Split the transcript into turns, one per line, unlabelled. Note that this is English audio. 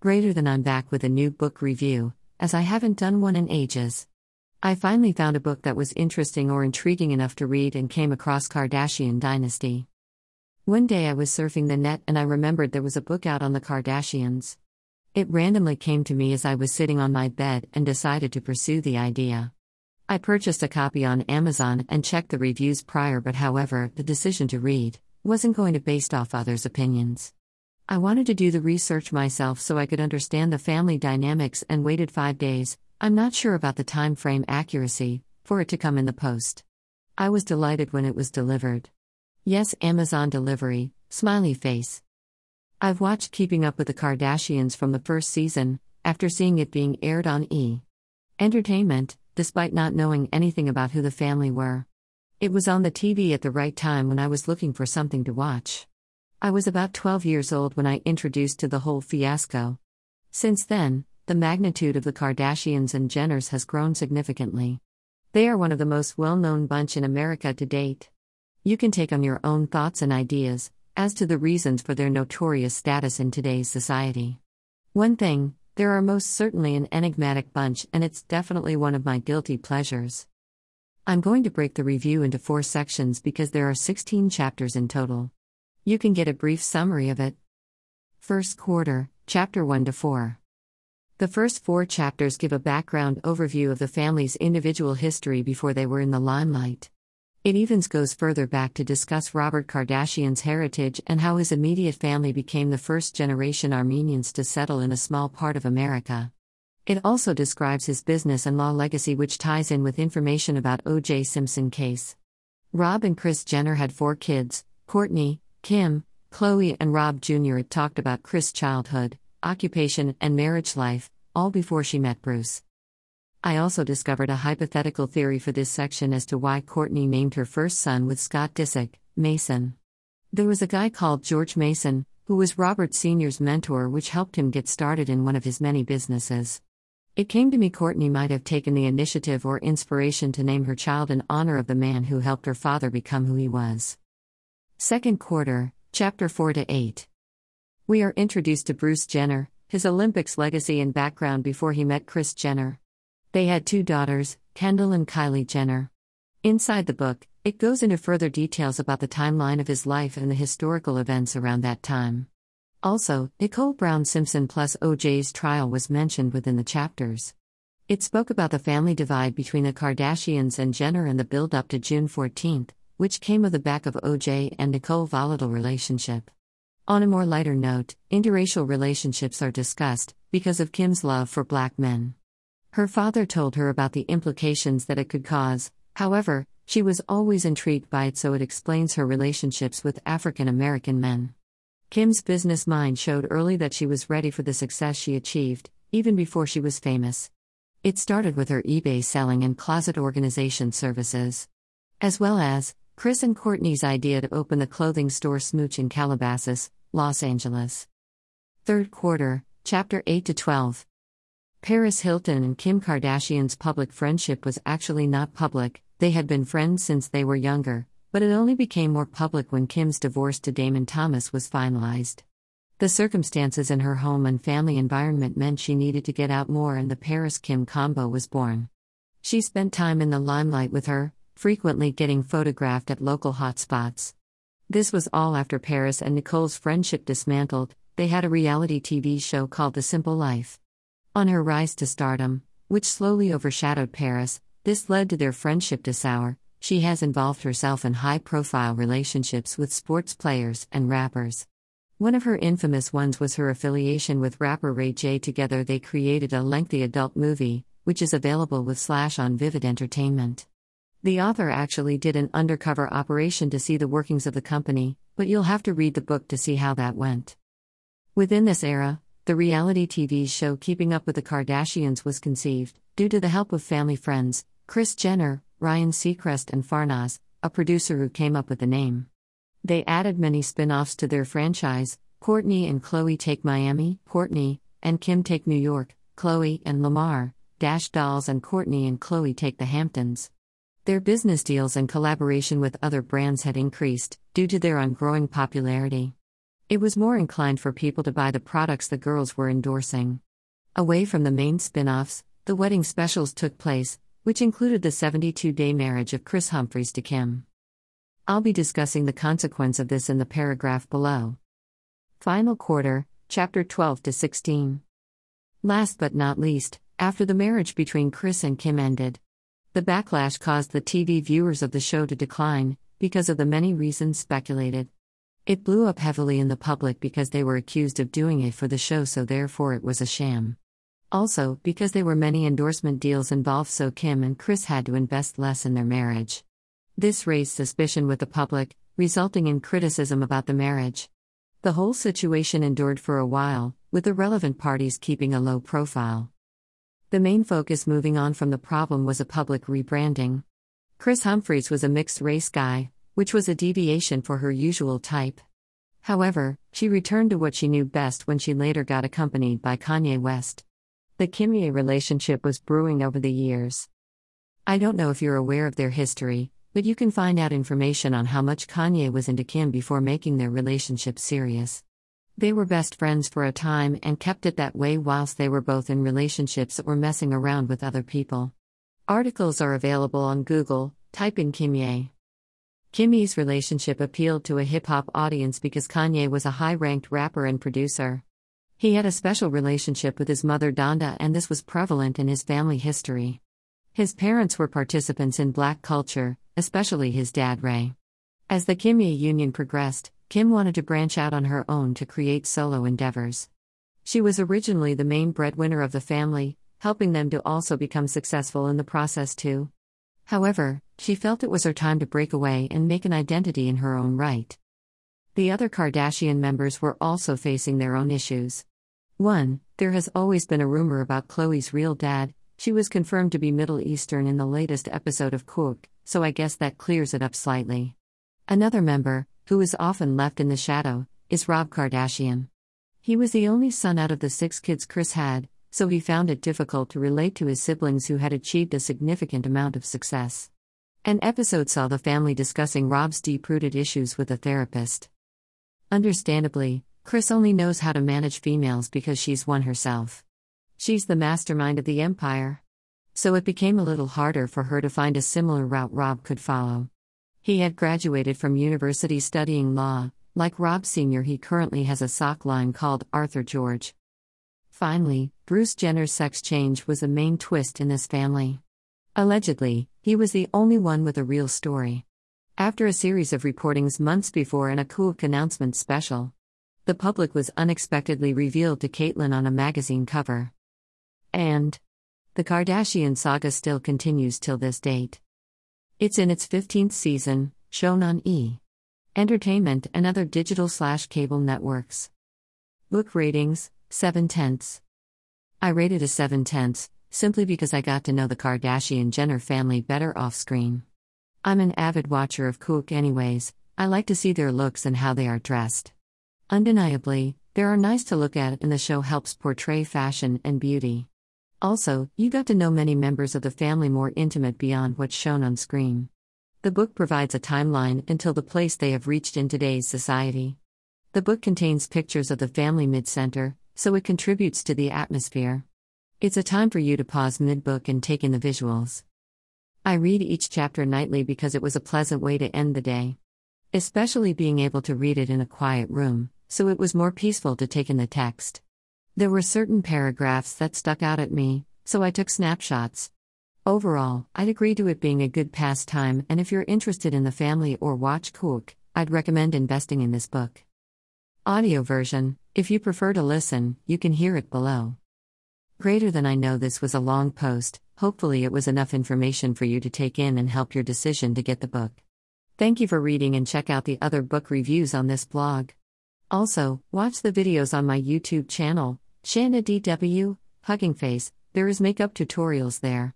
Greater than I'm back with a new book review, as I haven't done one in ages. I finally found a book that was interesting or intriguing enough to read and came across Kardashian Dynasty. One day I was surfing the net and I remembered there was a book out on the Kardashians. It randomly came to me as I was sitting on my bed and decided to pursue the idea. I purchased a copy on Amazon and checked the reviews prior, but however, the decision to read wasn't going to be based off others' opinions. I wanted to do the research myself so I could understand the family dynamics and waited 5 days. I'm not sure about the time frame accuracy for it to come in the post. I was delighted when it was delivered. Yes, Amazon delivery, smiley face. I've watched Keeping Up with the Kardashians from the first season, after seeing it being aired on E! Entertainment, despite not knowing anything about who the family were. It was on the TV at the right time when I was looking for something to watch. I was about 12 years old when I introduced to the whole fiasco. Since then, the magnitude of the Kardashians and Jenners has grown significantly. They are one of the most well known bunch in America to date. You can take on your own thoughts and ideas as to the reasons for their notorious status in today's society. One thing, there are most certainly an enigmatic bunch, and it's definitely one of my guilty pleasures. I'm going to break the review into four sections because there are 16 chapters in total. You can get a brief summary of it. First quarter, chapter 1 to 4. The first four chapters give a background overview of the family's individual history before they were in the limelight. It even goes further back to discuss Robert Kardashian's heritage and how his immediate family became the first generation Armenians to settle in a small part of America. It also describes his business and law legacy, which ties in with information about O.J. Simpson case. Rob and Kris Jenner had four kids Kourtney, Kim, Khloé, and Rob Jr. had talked about Kris' childhood, occupation, and marriage life, all before she met Bruce. I also discovered a hypothetical theory for this section as to why Kourtney named her first son with Scott Disick, Mason. There was a guy called George Mason, who was Robert Sr.'s mentor, which helped him get started in one of his many businesses. It came to me Kourtney might have taken the initiative or inspiration to name her child in honor of the man who helped her father become who he was. Second quarter, chapter 4 to 8. We are introduced to Bruce Jenner, his Olympics legacy and background before he met Kris Jenner. They had two daughters, Kendall and Kylie Jenner. Inside the book, it goes into further details about the timeline of his life and the historical events around that time. Also, Nicole Brown Simpson plus OJ's trial was mentioned within the chapters. It spoke about the family divide between the Kardashians and Jenner and the build up to June 14th, which came of the back of OJ and Nicole volatile relationship. On a more lighter note, interracial relationships are discussed because of Kim's love for black men. Her father told her about the implications that it could cause, however, she was always intrigued by it, so it explains her relationships with African American men. Kim's business mind showed early that she was ready for the success she achieved, even before she was famous. It started with her eBay selling and closet organization services. As well as, Kris and Kourtney's idea to open the clothing store Smooch in Calabasas, Los Angeles. Third quarter, chapter 8 to 12. Paris Hilton and Kim Kardashian's public friendship was actually not public, they had been friends since they were younger, but it only became more public when Kim's divorce to Damon Thomas was finalized. The circumstances in her home and family environment meant she needed to get out more, and the Paris Kim combo was born. She spent time in the limelight with her, frequently getting photographed at local hotspots. This was all after Paris and Nicole's friendship dismantled, they had a reality TV show called The Simple Life. On her rise to stardom, which slowly overshadowed Paris, this led to their friendship to sour. She has involved herself in high profile relationships with sports players and rappers. One of her infamous ones was her affiliation with rapper Ray J. Together, they created a lengthy adult movie, which is available with Slash on Vivid Entertainment. The author actually did an undercover operation to see the workings of the company, but you'll have to read the book to see how that went. Within this era, the reality TV show Keeping Up with the Kardashians was conceived, due to the help of family friends, Kris Jenner, Ryan Seacrest, and Farnaz, a producer who came up with the name. They added many spin offs to their franchise Kourtney and Khloé Take Miami, Kourtney, and Kim Take New York, Khloé and Lamar, Dash Dolls, and Kourtney and Khloé Take the Hamptons. Their business deals and collaboration with other brands had increased, due to their ongoing popularity. It was more inclined for people to buy the products the girls were endorsing. Away from the main spin offs, the wedding specials took place, which included the 72 day marriage of Kris Humphries to Kim. I'll be discussing the consequence of this in the paragraph below. Final quarter, chapter 12 to 16. Last but not least, after the marriage between Kris and Kim ended, the backlash caused the TV viewers of the show to decline, because of the many reasons speculated. It blew up heavily in the public because they were accused of doing it for the show, so therefore it was a sham. Also, because there were many endorsement deals involved, so Kim and Kris had to invest less in their marriage. This raised suspicion with the public, resulting in criticism about the marriage. The whole situation endured for a while, with the relevant parties keeping a low profile. The main focus moving on from the problem was a public rebranding. Kris Humphries was a mixed race guy, which was a deviation for her usual type. However, she returned to what she knew best when she later got accompanied by Kanye West. The Kimye relationship was brewing over the years. I don't know if you're aware of their history, but you can find out information on how much Kanye was into Kim before making their relationship serious. They were best friends for a time and kept it that way whilst they were both in relationships that were messing around with other people. Articles are available on Google, type in Kimye. Kimye's relationship appealed to a hip hop audience because Kanye was a high ranked rapper and producer. He had a special relationship with his mother Donda, and this was prevalent in his family history. His parents were participants in black culture, especially his dad Ray. As the Kimye union progressed, Kim wanted to branch out on her own to create solo endeavors. She was originally the main breadwinner of the family, helping them to also become successful in the process too. However, she felt it was her time to break away and make an identity in her own right. The other Kardashian members were also facing their own issues. 1. There has always been a rumor about Khloé's real dad, she was confirmed to be Middle Eastern in the latest episode of Cook, so I guess that clears it up slightly. Another member, who is often left in the shadow, is Rob Kardashian. He was the only son out of the six kids Kris had, so he found it difficult to relate to his siblings who had achieved a significant amount of success. An episode saw the family discussing Rob's deep rooted issues with a therapist. Understandably, Kris only knows how to manage females because she's one herself. She's the mastermind of the empire. So it became a little harder for her to find a similar route Rob could follow. He had graduated from university studying law. Like Rob Sr., he currently has a sock line called Arthur George. Finally, Bruce Jenner's sex change was the main twist in this family. Allegedly, he was the only one with a real story. After a series of reportings months before and a Kook announcement special, the public was unexpectedly revealed to Caitlyn on a magazine cover. And the Kardashian saga still continues till this date. It's in its 15th season, shown on E! Entertainment and other digital slash cable networks. Book ratings 7 tenths. I rated a 7 tenths, simply because I got to know the Kardashian Jenner family better off screen. I'm an avid watcher of Cook, anyways, I like to see their looks and how they are dressed. Undeniably, they are nice to look at, and the show helps portray fashion and beauty. Also, you got to know many members of the family more intimate beyond what's shown on screen. The book provides a timeline until the place they have reached in today's society. The book contains pictures of the family mid center, so it contributes to the atmosphere. It's a time for you to pause mid book and take in the visuals. I read each chapter nightly because it was a pleasant way to end the day. Especially being able to read it in a quiet room, so it was more peaceful to take in the text. There were certain paragraphs that stuck out at me, so I took snapshots. Overall, I'd agree to it being a good pastime, and if you're interested in the family or watch Cook, I'd recommend investing in this book. Audio version If you prefer to listen, you can hear it below. Greater than I know this was a long post, hopefully, it was enough information for you to take in and help your decision to get the book. Thank you for reading and check out the other book reviews on this blog. Also, watch the videos on my YouTube channel, Shanda DW, Hugging Face, there is makeup tutorials there.